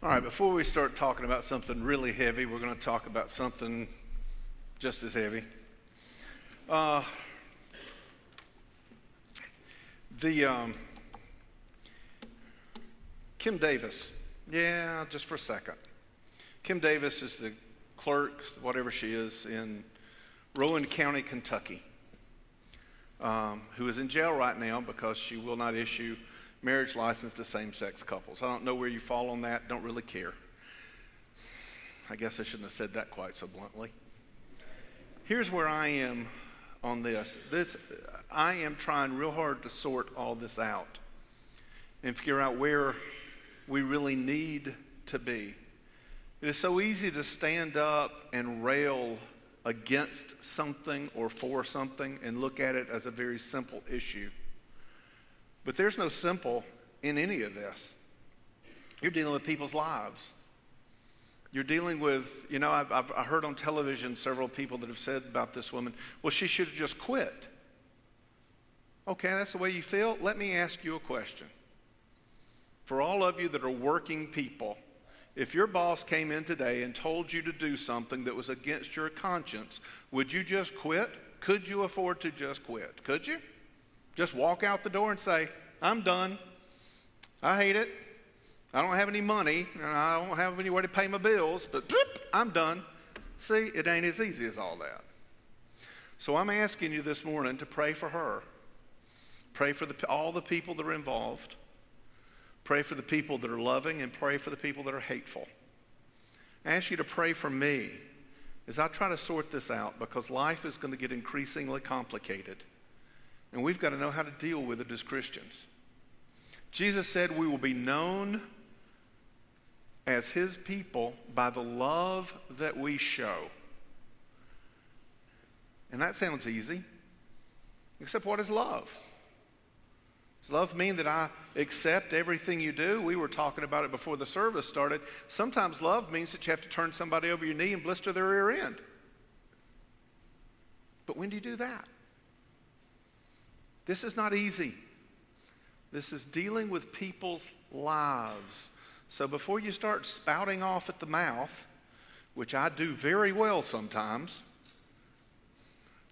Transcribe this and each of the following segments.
All right, before we start talking about something really heavy, we're going to talk about something just as heavy. Uh, the um, Kim Davis, yeah, just for a second. Kim Davis is the clerk, whatever she is, in Rowan County, Kentucky, um, who is in jail right now because she will not issue marriage license to same sex couples. I don't know where you fall on that, don't really care. I guess I shouldn't have said that quite so bluntly. Here's where I am on this. This I am trying real hard to sort all this out and figure out where we really need to be. It is so easy to stand up and rail against something or for something and look at it as a very simple issue. But there's no simple in any of this. You're dealing with people's lives. You're dealing with, you know, I've, I've, heard on television several people that have said about this woman, well, she should have just quit. Okay, that's the way you feel. Let me ask you a question. For all of you that are working people, if your boss came in today and told you to do something that was against your conscience, would you just quit? Could you afford to just quit? Could you? Just walk out the door and say, I'm done. I hate it. I don't have any money, and I don't have anywhere to pay my bills, but I'm done. See, it ain't as easy as all that. So I'm asking you this morning to pray for her. Pray for the, all the people that are involved. Pray for the people that are loving, and pray for the people that are hateful. I ask you to pray for me as I try to sort this out because life is going to get increasingly complicated. And we've got to know how to deal with it as Christians. Jesus said we will be known as his people by the love that we show. And that sounds easy. Except what is love? Does love mean that I accept everything you do? We were talking about it before the service started. Sometimes love means that you have to turn somebody over your knee and blister their rear end. But when do you do that? This is not easy. This is dealing with people's lives. So before you start spouting off at the mouth, which I do very well sometimes,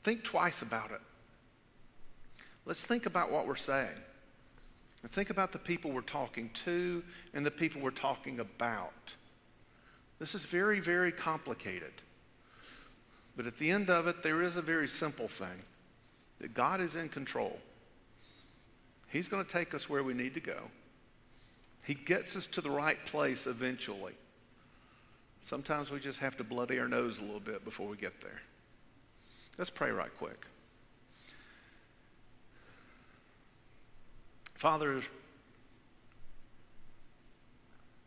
think twice about it. Let's think about what we're saying. And think about the people we're talking to and the people we're talking about. This is very, very complicated. But at the end of it, there is a very simple thing that God is in control. He's going to take us where we need to go. He gets us to the right place eventually. Sometimes we just have to bloody our nose a little bit before we get there. Let's pray right quick. Father,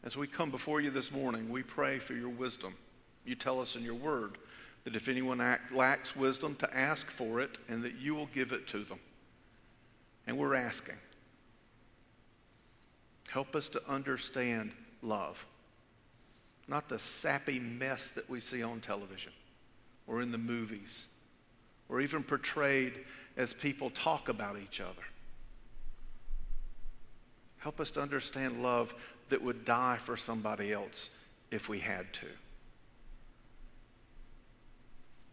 as we come before you this morning, we pray for your wisdom. You tell us in your word that if anyone act, lacks wisdom, to ask for it and that you will give it to them. And we're asking. Help us to understand love, not the sappy mess that we see on television or in the movies or even portrayed as people talk about each other. Help us to understand love that would die for somebody else if we had to.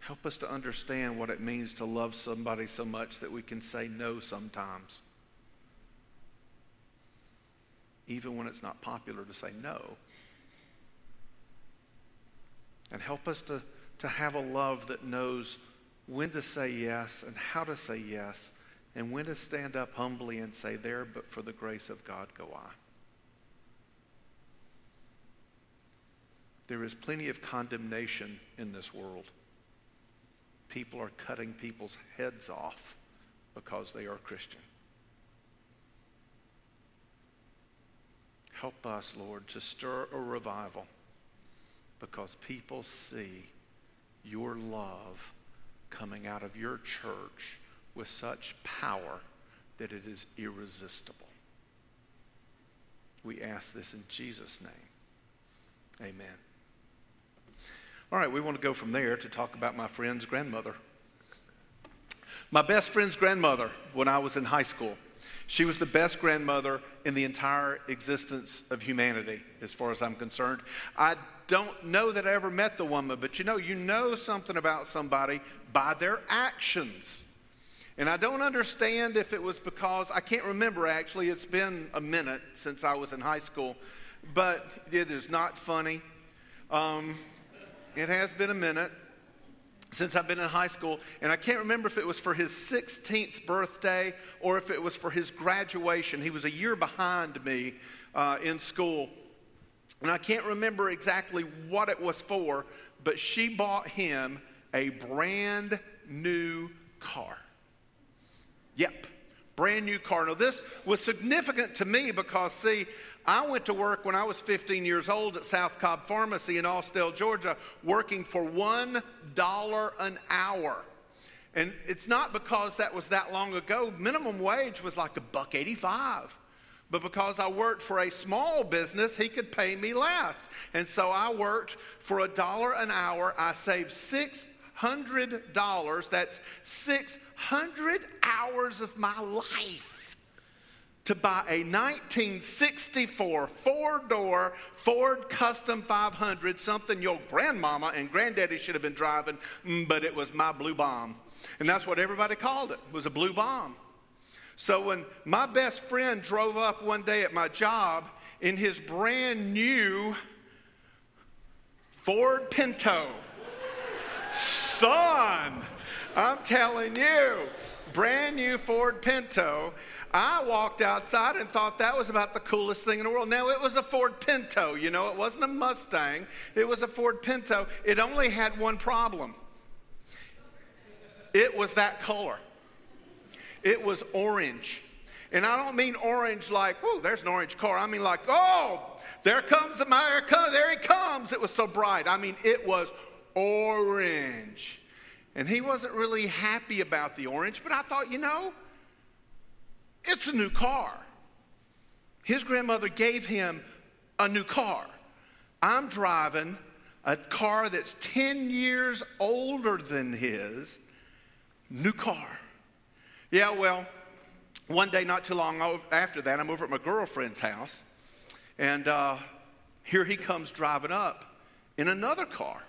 Help us to understand what it means to love somebody so much that we can say no sometimes. Even when it's not popular to say no. And help us to, to have a love that knows when to say yes and how to say yes and when to stand up humbly and say, There, but for the grace of God go I. There is plenty of condemnation in this world people are cutting people's heads off because they are Christian. Help us, Lord, to stir a revival because people see your love coming out of your church with such power that it is irresistible. We ask this in Jesus' name. Amen. All right, we want to go from there to talk about my friend's grandmother. My best friend's grandmother when I was in high school. She was the best grandmother in the entire existence of humanity, as far as I'm concerned. I don't know that I ever met the woman, but you know, you know something about somebody by their actions. And I don't understand if it was because, I can't remember actually, it's been a minute since I was in high school, but it is not funny. Um, it has been a minute since I've been in high school, and I can't remember if it was for his 16th birthday or if it was for his graduation. He was a year behind me uh, in school, and I can't remember exactly what it was for, but she bought him a brand new car. Yep, brand new car. Now, this was significant to me because, see, I went to work when I was 15 years old at South Cobb Pharmacy in Austell, Georgia, working for $1 an hour. And it's not because that was that long ago. Minimum wage was like a buck 85. But because I worked for a small business, he could pay me less. And so I worked for a dollar an hour. I saved $600. That's 600 hours of my life to buy a 1964 four door Ford Custom 500, something your grandmama and granddaddy should have been driving, mm, but it was my blue bomb. And that's what everybody called it, was a blue bomb. So when my best friend drove up one day at my job in his brand new Ford Pinto, son, I'm telling you, brand new Ford Pinto, I walked outside and thought that was about the coolest thing in the world. Now, it was a Ford Pinto, you know, it wasn't a Mustang, it was a Ford Pinto. It only had one problem it was that color, it was orange. And I don't mean orange like, whoa, there's an orange car. I mean like, oh, there comes the comes, there he comes. It was so bright. I mean, it was orange. And he wasn't really happy about the orange, but I thought, you know, it's a new car. His grandmother gave him a new car. I'm driving a car that's 10 years older than his, new car. Yeah, well, one day not too long after that, I'm over at my girlfriend's house, and uh, here he comes driving up in another car.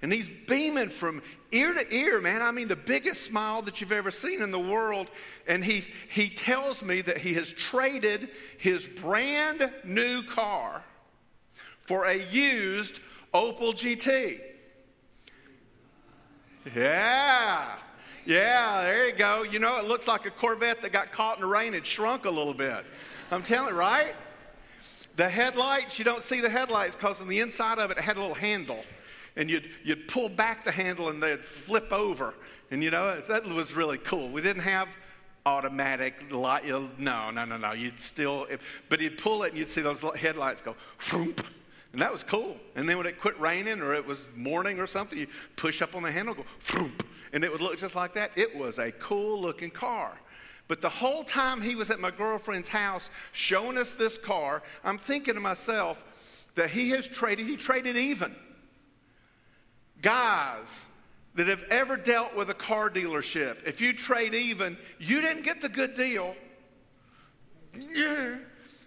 And he's beaming from ear to ear, man. I mean, the biggest smile that you've ever seen in the world. And he, he tells me that he has traded his brand new car for a used Opel GT. Yeah. Yeah, there you go. You know, it looks like a Corvette that got caught in the rain and shrunk a little bit. I'm telling you, right? The headlights, you don't see the headlights because on the inside of it, it had a little handle and you'd, you'd pull back the handle and they'd flip over. And you know, that was really cool. We didn't have automatic light. No, no, no, no. You'd still, but you'd pull it and you'd see those headlights go, Vroom, and that was cool. And then when it quit raining or it was morning or something, you push up on the handle, go, Vroom, and it would look just like that. It was a cool looking car. But the whole time he was at my girlfriend's house showing us this car, I'm thinking to myself that he has traded, he traded even guys that have ever dealt with a car dealership, if you trade even, you didn't get the good deal. Yeah.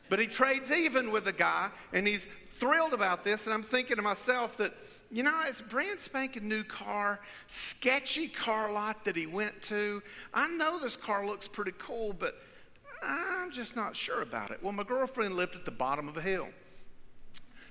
But he trades even with the guy, and he's thrilled about this. And I'm thinking to myself that, you know, it's brand spanking new car, sketchy car lot that he went to. I know this car looks pretty cool, but I'm just not sure about it. Well, my girlfriend lived at the bottom of a hill.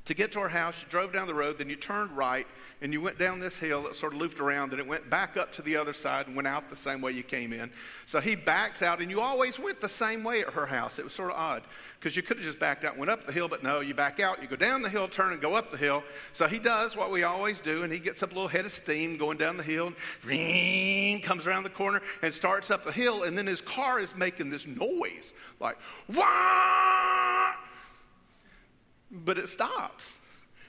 To get to our house, you drove down the road, then you turned right, and you went down this hill that sort of looped around, and it went back up to the other side and went out the same way you came in. So he backs out, and you always went the same way at her house. It was sort of odd because you could have just backed out went up the hill, but no, you back out, you go down the hill, turn, and go up the hill. So he does what we always do, and he gets up a little head of steam going down the hill, and comes around the corner and starts up the hill, and then his car is making this noise like, wah! But it stops.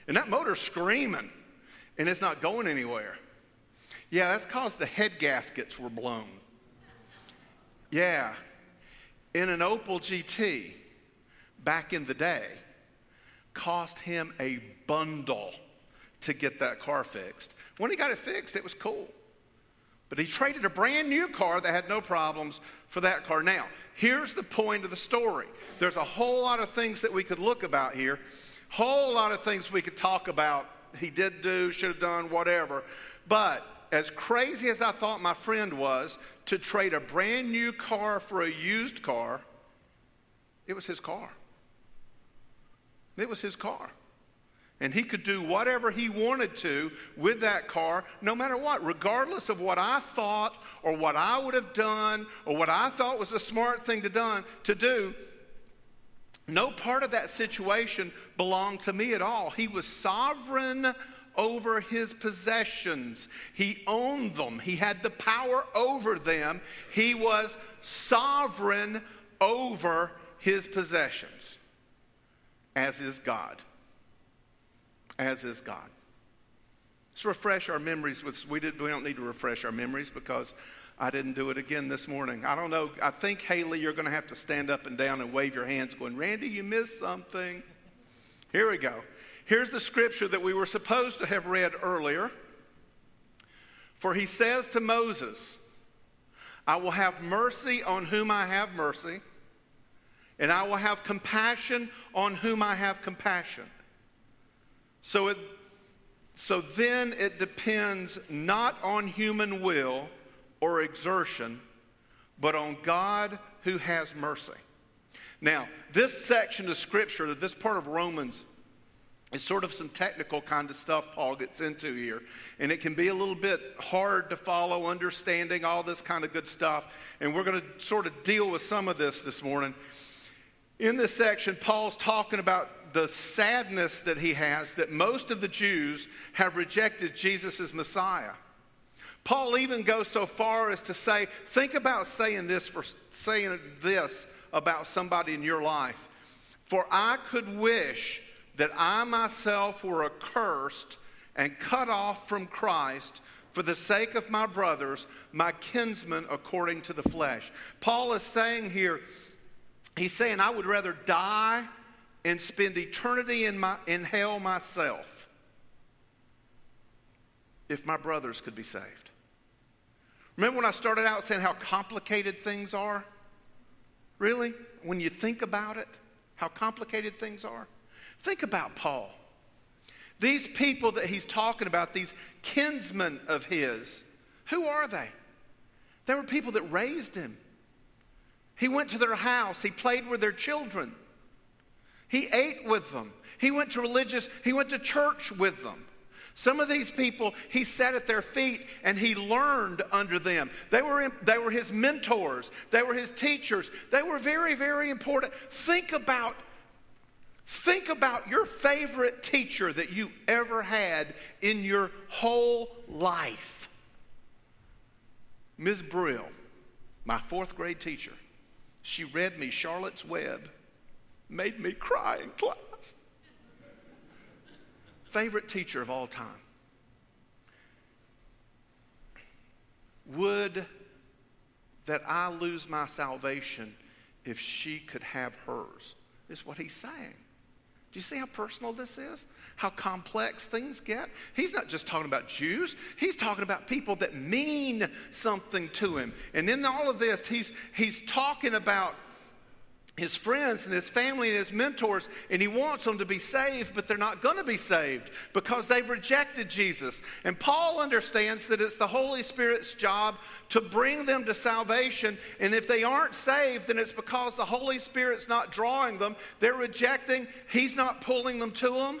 And that motor's screaming and it's not going anywhere. Yeah, that's because the head gaskets were blown. Yeah. In an Opel GT back in the day, cost him a bundle to get that car fixed. When he got it fixed, it was cool. But he traded a brand new car that had no problems for that car. Now, here's the point of the story. There's a whole lot of things that we could look about here, whole lot of things we could talk about. He did do, should have done, whatever. But as crazy as I thought my friend was to trade a brand new car for a used car, it was his car. It was his car. And he could do whatever he wanted to with that car, no matter what, regardless of what I thought or what I would have done or what I thought was a smart thing to, done, to do. No part of that situation belonged to me at all. He was sovereign over his possessions. He owned them. He had the power over them. He was sovereign over his possessions, as is God as is God. Let's refresh our memories with, we, did, we don't need to refresh our memories because I didn't do it again this morning. I don't know. I think, Haley, you're going to have to stand up and down and wave your hands, going, Randy, you missed something. Here we go. Here's the scripture that we were supposed to have read earlier. For he says to Moses, I will have mercy on whom I have mercy, and I will have compassion on whom I have compassion. So, it, so then it depends not on human will or exertion, but on God who has mercy. Now, this section of Scripture, this part of Romans, is sort of some technical kind of stuff Paul gets into here. And it can be a little bit hard to follow, understanding all this kind of good stuff. And we're going to sort of deal with some of this this morning. In this section, Paul's talking about the sadness that he has that most of the Jews have rejected Jesus as Messiah. Paul even goes so far as to say, think about saying this for saying this about somebody in your life. For I could wish that I myself were accursed and cut off from Christ for the sake of my brothers, my kinsmen according to the flesh. Paul is saying here, he's saying, I would rather die and spend eternity in, my, in hell myself if my brothers could be saved. Remember when I started out saying how complicated things are? Really? When you think about it, how complicated things are? Think about Paul. These people that he's talking about, these kinsmen of his, who are they? They were people that raised him. He went to their house, he played with their children. He ate with them. He went to religious, he went to church with them. Some of these people, he sat at their feet and he learned under them. They were, they were his mentors, they were his teachers. They were very, very important. Think about, think about your favorite teacher that you ever had in your whole life. Ms. Brill, my fourth grade teacher, she read me Charlotte's Web made me cry in class. Favorite teacher of all time. Would that I lose my salvation if she could have hers, is what he's saying. Do you see how personal this is? How complex things get? He's not just talking about Jews, he's talking about people that mean something to him. And in all of this, he's, he's talking about his friends and his family and his mentors, and he wants them to be saved, but they're not going to be saved because they've rejected Jesus. And Paul understands that it's the Holy Spirit's job to bring them to salvation. And if they aren't saved, then it's because the Holy Spirit's not drawing them, they're rejecting, he's not pulling them to them.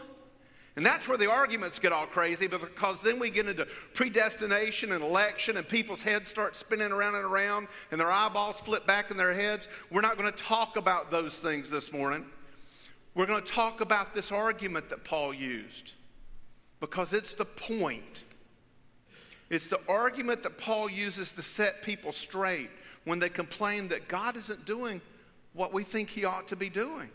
And that's where the arguments get all crazy because then we get into predestination and election and people's heads start spinning around and around and their eyeballs flip back in their heads. We're not going to talk about those things this morning. We're going to talk about this argument that Paul used because it's the point. It's the argument that Paul uses to set people straight when they complain that God isn't doing what we think he ought to be doing.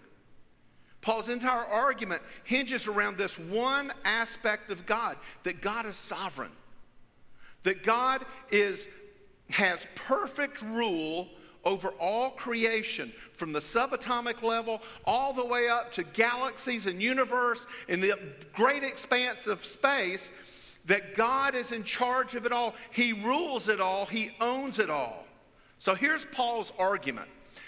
Paul's entire argument hinges around this one aspect of God that God is sovereign, that God is, has perfect rule over all creation, from the subatomic level all the way up to galaxies and universe in the great expanse of space, that God is in charge of it all. He rules it all, He owns it all. So here's Paul's argument.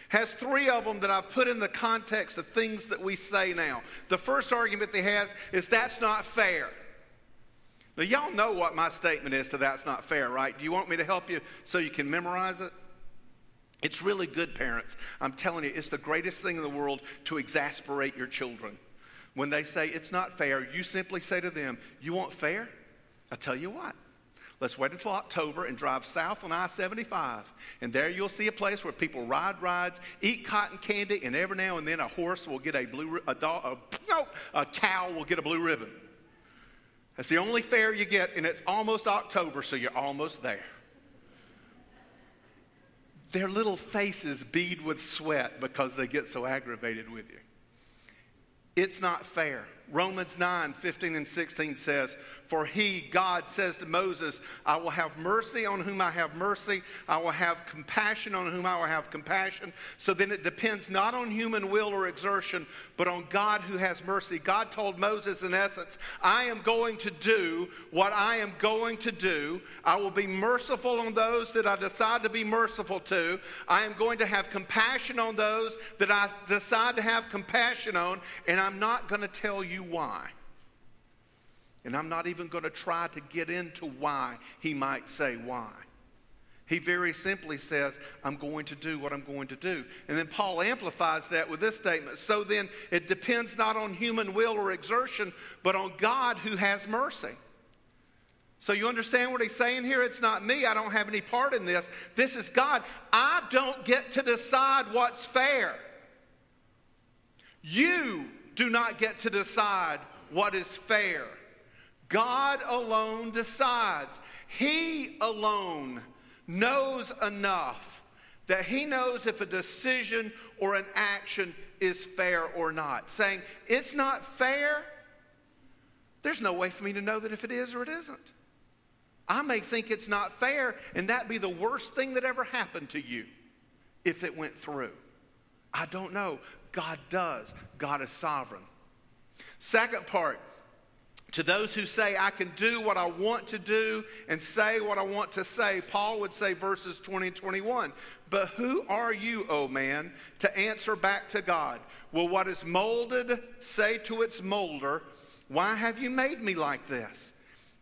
Has three of them that I've put in the context of things that we say now. The first argument he has is that's not fair. Now, y'all know what my statement is to that's not fair, right? Do you want me to help you so you can memorize it? It's really good, parents. I'm telling you, it's the greatest thing in the world to exasperate your children. When they say it's not fair, you simply say to them, You want fair? I tell you what. Let's wait until October and drive south on I 75. And there you'll see a place where people ride rides, eat cotton candy, and every now and then a horse will get a blue, a, dog, a, a cow will get a blue ribbon. That's the only fair you get, and it's almost October, so you're almost there. Their little faces bead with sweat because they get so aggravated with you. It's not fair. Romans 9, 15 and 16 says, For he, God, says to Moses, I will have mercy on whom I have mercy. I will have compassion on whom I will have compassion. So then it depends not on human will or exertion, but on God who has mercy. God told Moses, in essence, I am going to do what I am going to do. I will be merciful on those that I decide to be merciful to. I am going to have compassion on those that I decide to have compassion on, and I'm not going to tell you why. And I'm not even going to try to get into why he might say why. He very simply says, I'm going to do what I'm going to do. And then Paul amplifies that with this statement. So then, it depends not on human will or exertion, but on God who has mercy. So you understand what he's saying here? It's not me. I don't have any part in this. This is God. I don't get to decide what's fair. You do not get to decide what is fair. God alone decides. He alone knows enough that he knows if a decision or an action is fair or not. Saying, it's not fair, there's no way for me to know that if it is or it isn't. I may think it's not fair, and that be the worst thing that ever happened to you if it went through. I don't know. God does. God is sovereign. Second part, to those who say, I can do what I want to do and say what I want to say, Paul would say, verses 20 and 21. But who are you, O man, to answer back to God? Will what is molded say to its molder, Why have you made me like this?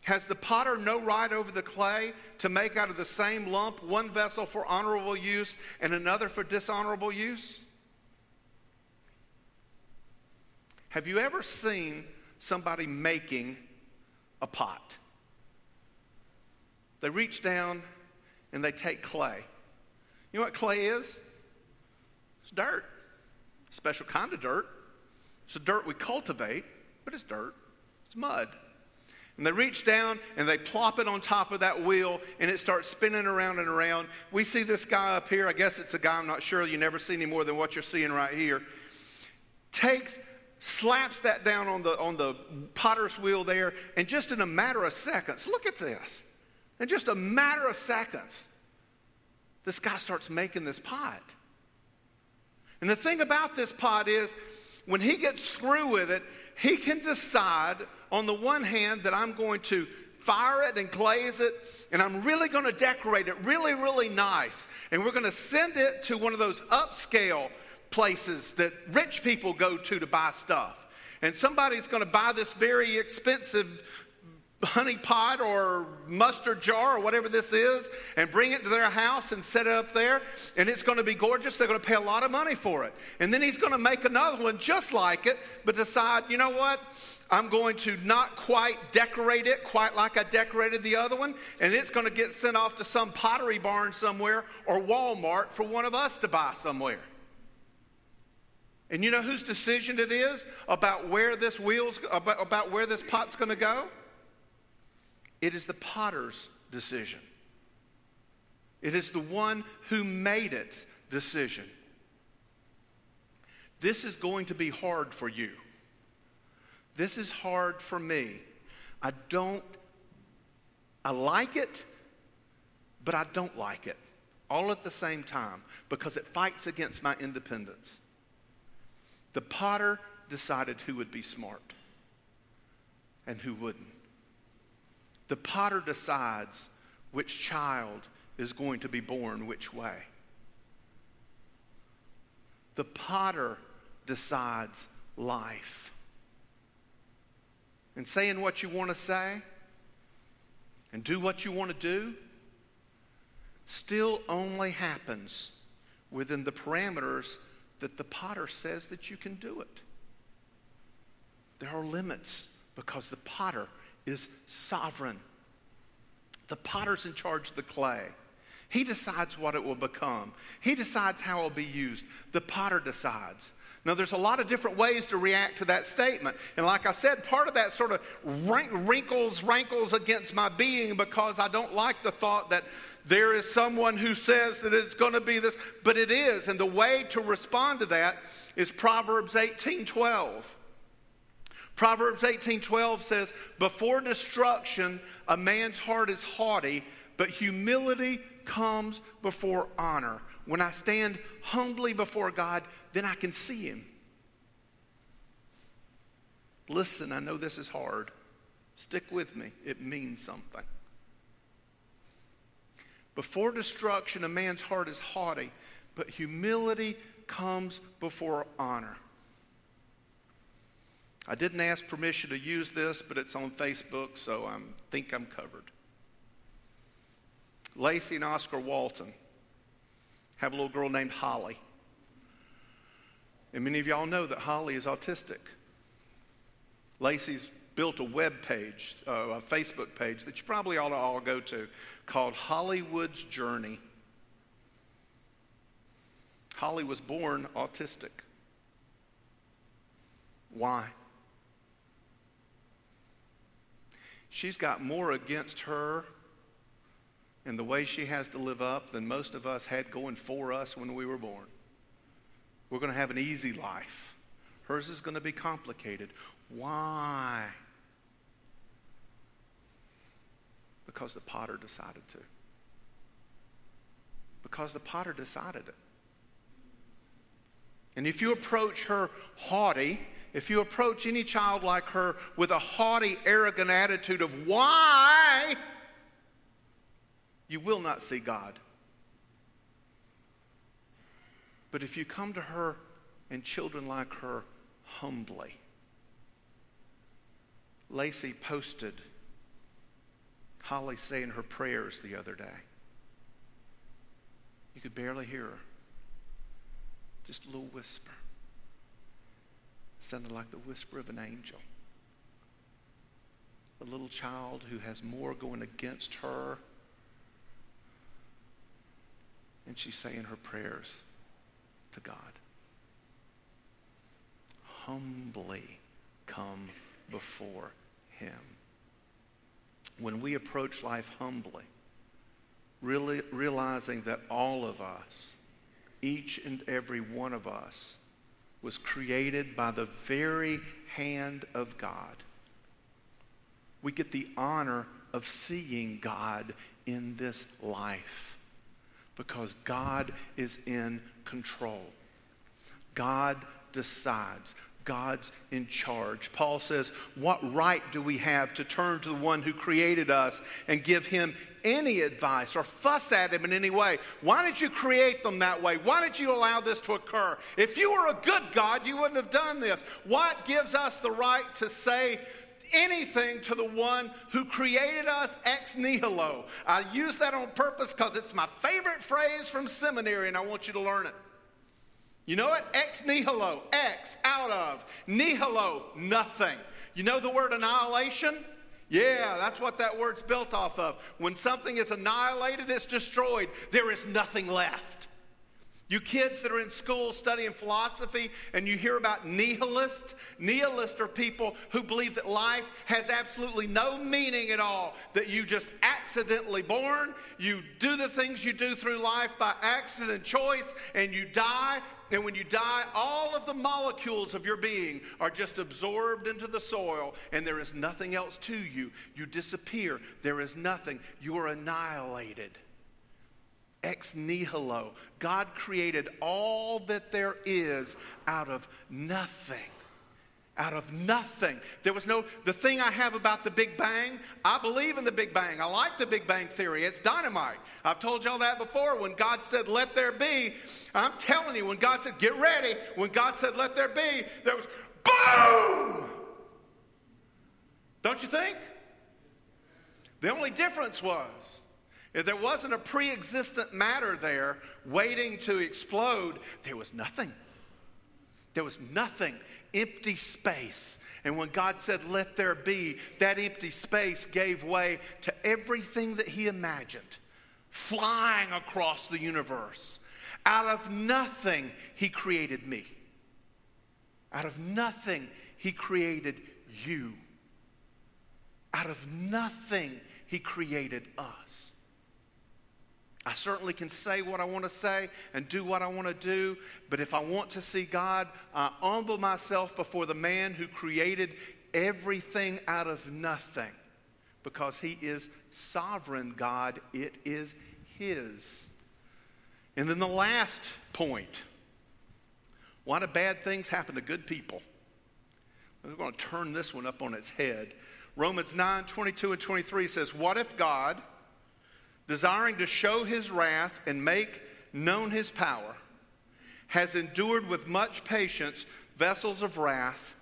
Has the potter no right over the clay to make out of the same lump one vessel for honorable use and another for dishonorable use? Have you ever seen somebody making a pot? They reach down and they take clay. You know what clay is? It's dirt. Special kind of dirt. It's the dirt we cultivate, but it's dirt. It's mud. And they reach down and they plop it on top of that wheel and it starts spinning around and around. We see this guy up here. I guess it's a guy, I'm not sure. You never see any more than what you're seeing right here. Takes slaps that down on the, on the potter's wheel there, and just in a matter of seconds, look at this. In just a matter of seconds, this guy starts making this pot. And the thing about this pot is, when he gets through with it, he can decide on the one hand that I'm going to fire it and glaze it, and I'm really going to decorate it really, really nice. And we're going to send it to one of those upscale places that rich people go to to buy stuff. And somebody's going to buy this very expensive honey pot or mustard jar or whatever this is and bring it to their house and set it up there and it's going to be gorgeous. They're going to pay a lot of money for it. And then he's going to make another one just like it but decide you know what? I'm going to not quite decorate it quite like i decorated the other one and it's going to get sent off to some pottery barn somewhere or walmart for one of us to buy somewhere and you know whose decision it is about where this wheel's about, about where this pot's going to go? It is the potter's decision. It is the one who made it decision. This is going to be hard for you. This is hard for me. I don't I like it, but I don't like it all at the same time because it fights against my independence. The potter decided who would be smart and who wouldn't. The potter decides which child is going to be born which way. The potter decides life. And saying what you want to say and do what you want to do still only happens within the parameters that the potter says that you can do it. There are limits because the potter is sovereign. The potter's in charge of the clay. He decides what it will become. He decides how it will be used. The potter decides. Now, there's a lot of different ways to react to that statement. And like I said, part of that sort of wrinkles, rankles against my being because I don't like the thought that there is someone who says that it's going to be this, but it is. And the way to respond to that is Proverbs 18 12. Proverbs 18:12 says, "Before destruction a man's heart is haughty, but humility comes before honor." When I stand humbly before God, then I can see him. Listen, I know this is hard. Stick with me. It means something. Before destruction a man's heart is haughty, but humility comes before honor. I didn't ask permission to use this, but it's on Facebook, so I think I'm covered. Lacey and Oscar Walton have a little girl named Holly. And many of y'all know that Holly is autistic. Lacey's built a web page, uh, a Facebook page that you probably ought to all go to called Hollywood's Journey. Holly was born autistic. Why? She's got more against her and the way she has to live up than most of us had going for us when we were born. We're going to have an easy life. Hers is going to be complicated. Why? Because the potter decided to. Because the potter decided it. And if you approach her haughty, if you approach any child like her with a haughty, arrogant attitude of why, you will not see God. But if you come to her and children like her humbly, Lacey posted Holly saying her prayers the other day. You could barely hear her, just a little whisper sounded like the whisper of an angel. A little child who has more going against her. And she's saying her prayers to God. Humbly come before Him. When we approach life humbly, really realizing that all of us, each and every one of us, was created by the very hand of God. We get the honor of seeing God in this life because God is in control. God decides. God's in charge. Paul says, What right do we have to turn to the one who created us and give him any advice or fuss at him in any way? Why did you create them that way? Why did you allow this to occur? If you were a good God, you wouldn't have done this. What gives us the right to say anything to the one who created us ex nihilo? I use that on purpose because it's my favorite phrase from seminary and I want you to learn it. You know what? Ex nihilo, ex, out of. Nihilo, nothing. You know the word annihilation? Yeah, that's what that word's built off of. When something is annihilated, it's destroyed. There is nothing left. You kids that are in school studying philosophy and you hear about nihilists, nihilists are people who believe that life has absolutely no meaning at all, that you just accidentally born, you do the things you do through life by accident choice, and you die. And when you die, all of the molecules of your being are just absorbed into the soil, and there is nothing else to you. You disappear. There is nothing. You are annihilated ex nihilo. God created all that there is out of nothing. out of nothing. There was no, the thing I have about the Big Bang, I believe in the Big Bang. I like the Big Bang Theory. It's dynamite. I've told y'all that before. When God said, let there be, I'm telling you, when God said, get ready, when God said, let there be, there was boom! Don't you think? The only difference was, if there wasn't a pre existent matter there waiting to explode, there was nothing. There was nothing empty space. And when God said, Let there be, that empty space gave way to everything that He imagined, flying across the universe. Out of nothing, He created me. Out of nothing, He created you. Out of nothing, He created us. I certainly can say what I want to say and do what I want to do, but if I want to see God, I humble myself before the man who created everything out of nothing because he is sovereign God. It is his. And then the last point why do bad things happen to good people? We're going to turn this one up on its head. Romans 9 22 and 23 says, What if God desiring to show his wrath and make known his power, has endured with much patience vessels of wrath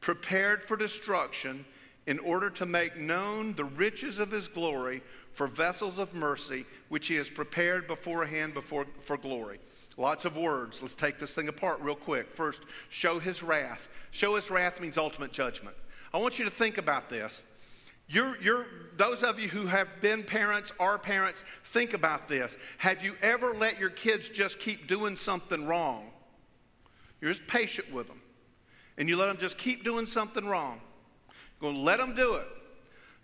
prepared for destruction in order to make known the riches of his glory for vessels of mercy, which he has prepared beforehand before, for glory. Lots of words. Let's take this thing apart real quick. First, show his wrath. Show his wrath means ultimate judgment. I want you to think about this. You're, you're, those of you who have been parents, are parents, think about this. Have you ever let your kids just keep doing something wrong? You're just patient with them. And you let them just keep doing something wrong. You're going to let them do it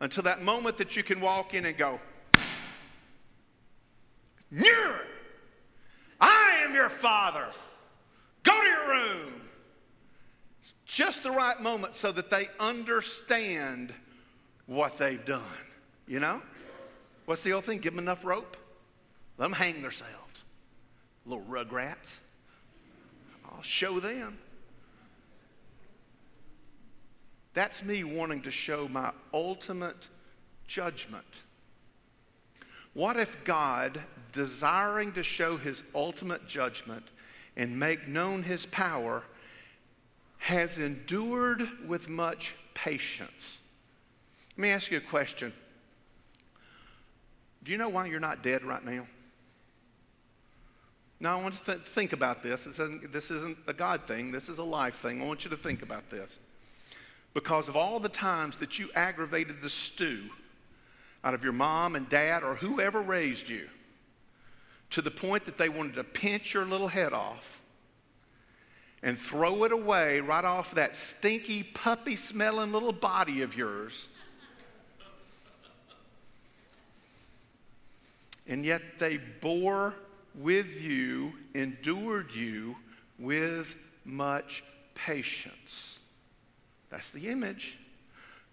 until that moment that you can walk in and go, I am your father. Go to your room. It's just the right moment so that they understand what they've done. You know? What's the old thing? Give them enough rope, let them hang themselves. Little rugrats. I'll show them. That's me wanting to show my ultimate judgment. What if God, desiring to show his ultimate judgment and make known his power, has endured with much patience? Let me ask you a question. Do you know why you're not dead right now? Now, I want you to th- think about this. This isn't, this isn't a God thing, this is a life thing. I want you to think about this. Because of all the times that you aggravated the stew out of your mom and dad or whoever raised you to the point that they wanted to pinch your little head off and throw it away right off that stinky, puppy smelling little body of yours and yet they bore with you, endured you with much patience. That's the image.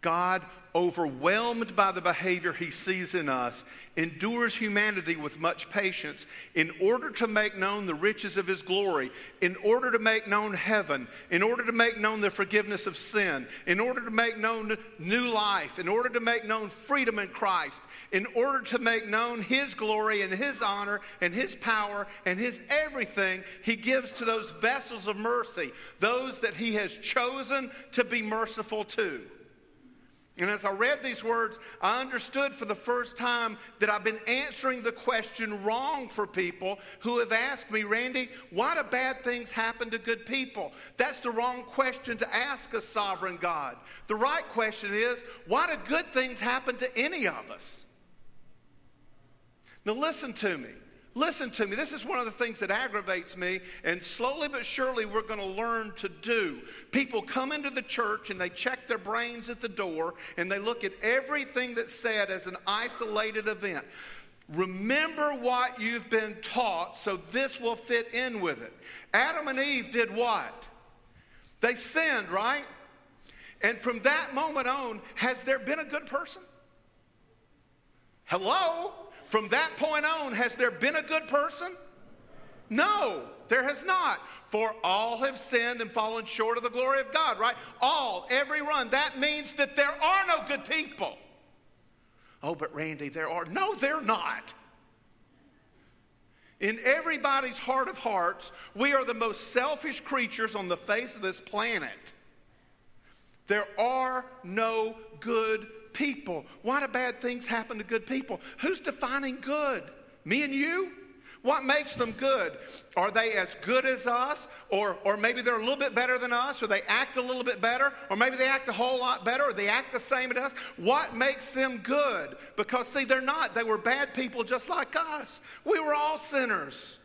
God, overwhelmed by the behavior he sees in us, endures humanity with much patience in order to make known the riches of his glory, in order to make known heaven, in order to make known the forgiveness of sin, in order to make known new life, in order to make known freedom in Christ, in order to make known his glory and his honor and his power and his everything he gives to those vessels of mercy, those that he has chosen to be merciful to. And as I read these words, I understood for the first time that I've been answering the question wrong for people who have asked me, Randy, why do bad things happen to good people? That's the wrong question to ask a sovereign God. The right question is, why do good things happen to any of us? Now, listen to me. Listen to me. This is one of the things that aggravates me, and slowly but surely we're going to learn to do. People come into the church and they check their brains at the door and they look at everything that's said as an isolated event. Remember what you've been taught so this will fit in with it. Adam and Eve did what? They sinned, right? And from that moment on, has there been a good person? Hello? From that point on, has there been a good person? No, there has not. For all have sinned and fallen short of the glory of God, right? All, every one. That means that there are no good people. Oh, but Randy, there are. No, they're not. In everybody's heart of hearts, we are the most selfish creatures on the face of this planet. There are no good people. Why do bad things happen to good people? Who's defining good? Me and you? What makes them good? Are they as good as us? Or, or maybe they're a little bit better than us? Or they act a little bit better? Or maybe they act a whole lot better? Or they act the same as us? What makes them good? Because, see, they're not. They were bad people just like us. We were all sinners.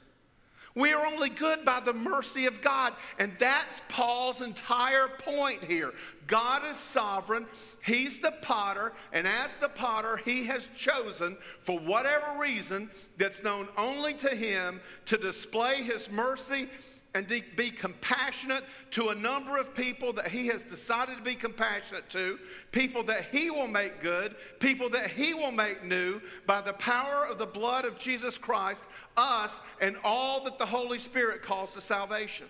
We are only good by the mercy of God. And that's Paul's entire point here. God is sovereign, He's the potter, and as the potter, He has chosen, for whatever reason that's known only to Him, to display His mercy and be compassionate to a number of people that he has decided to be compassionate to, people that he will make good, people that he will make new by the power of the blood of Jesus Christ, us, and all that the Holy Spirit calls to salvation.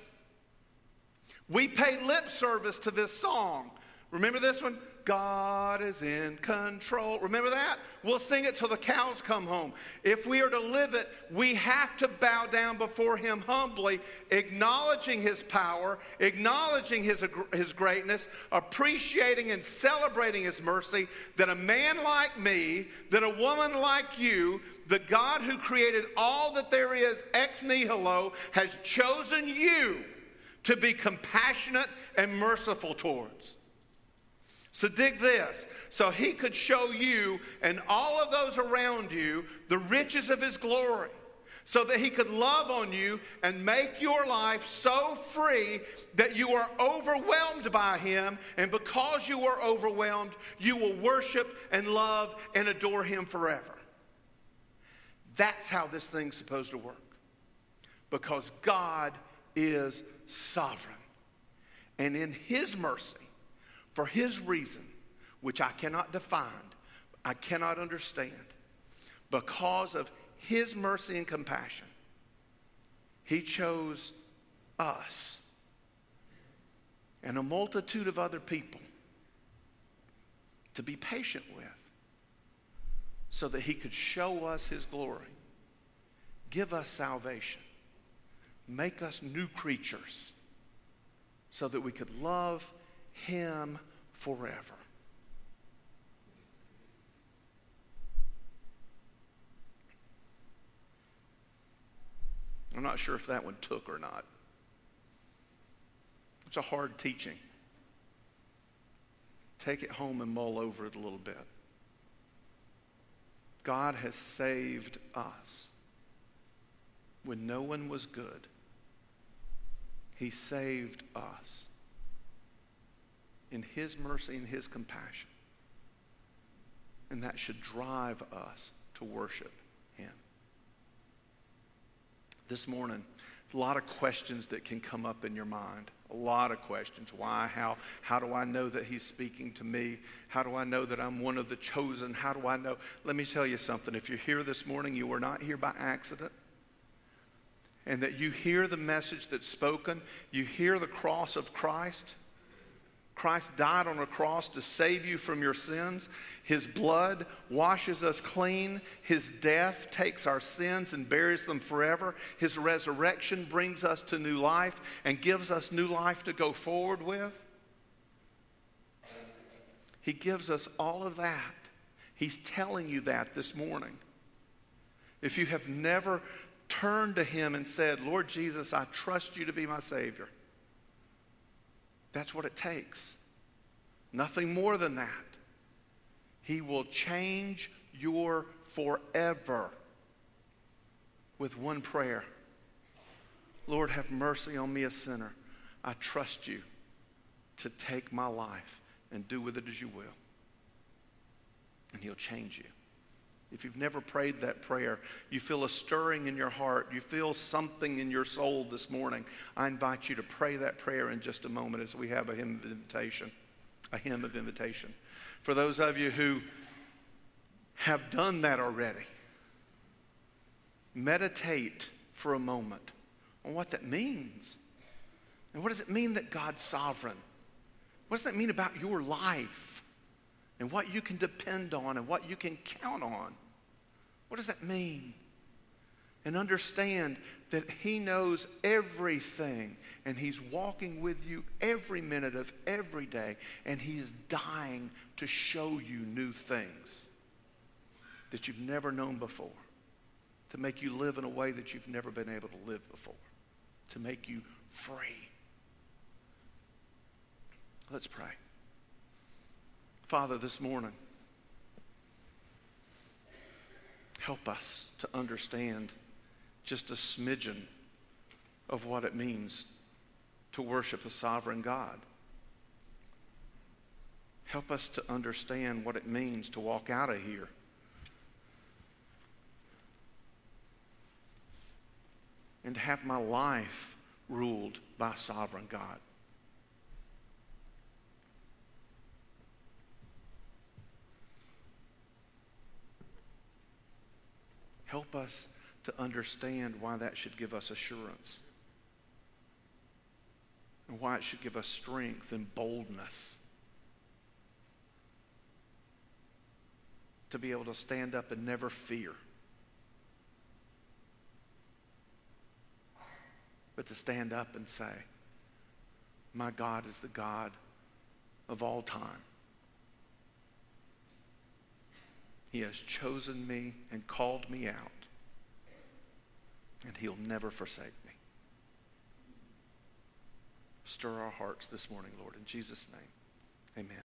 We pay lip service to this song. Remember this one? God is in control. Remember that? We'll sing it till the cows come home. If we are to live it, we have to bow down before Him humbly, acknowledging His power, acknowledging His, his greatness, appreciating and celebrating His mercy. That a man like me, that a woman like you, the God who created all that there is ex nihilo, has chosen you to be compassionate and merciful towards. So, dig this. So, he could show you and all of those around you the riches of his glory, so that he could love on you and make your life so free that you are overwhelmed by him. And because you are overwhelmed, you will worship and love and adore him forever. That's how this thing's supposed to work. Because God is sovereign. And in his mercy, for his reason, which I cannot define, I cannot understand, because of his mercy and compassion, he chose us and a multitude of other people to be patient with so that he could show us his glory, give us salvation, make us new creatures so that we could love him forever. I'm not sure if that one took or not. It's a hard teaching. Take it home and mull over it a little bit. God has saved us when no one was good. He saved us in His mercy and His compassion. And that should drive us to worship Him. This morning, a lot of questions that can come up in your mind. A lot of questions. Why? How? How do I know that He's speaking to me? How do I know that I'm one of the chosen? How do I know? Let me tell you something. If you're here this morning, you were not here by accident. And that you hear the message that's spoken, you hear the cross of Christ Christ died on a cross to save you from your sins. His blood washes us clean. His death takes our sins and buries them forever. His resurrection brings us to new life and gives us new life to go forward with. He gives us all of that. He's telling you that this morning. If you have never turned to Him and said, Lord Jesus, I trust you to be my Savior. That's what it takes. Nothing more than that. He will change your forever with one prayer Lord, have mercy on me, a sinner. I trust you to take my life and do with it as you will. And He'll change you. If you've never prayed that prayer, you feel a stirring in your heart, you feel something in your soul this morning, I invite you to pray that prayer in just a moment as we have a hymn of invitation. A hymn of invitation. For those of you who have done that already, meditate for a moment on what that means. And what does it mean that God's sovereign? What does that mean about your life and what you can depend on and what you can count on? What does that mean? And understand that He knows everything and He's walking with you every minute of every day and He is dying to show you new things that you've never known before, to make you live in a way that you've never been able to live before, to make you free. Let's pray. Father, this morning, help us to understand just a smidgen of what it means to worship a sovereign God. Help us to understand what it means to walk out of here and to have my life ruled by sovereign God. Help us to understand why that should give us assurance. And why it should give us strength and boldness. To be able to stand up and never fear, but to stand up and say, My God is the God of all time. He has chosen me and called me out, and He'll never forsake me. Stir our hearts this morning, Lord, in Jesus' name. Amen.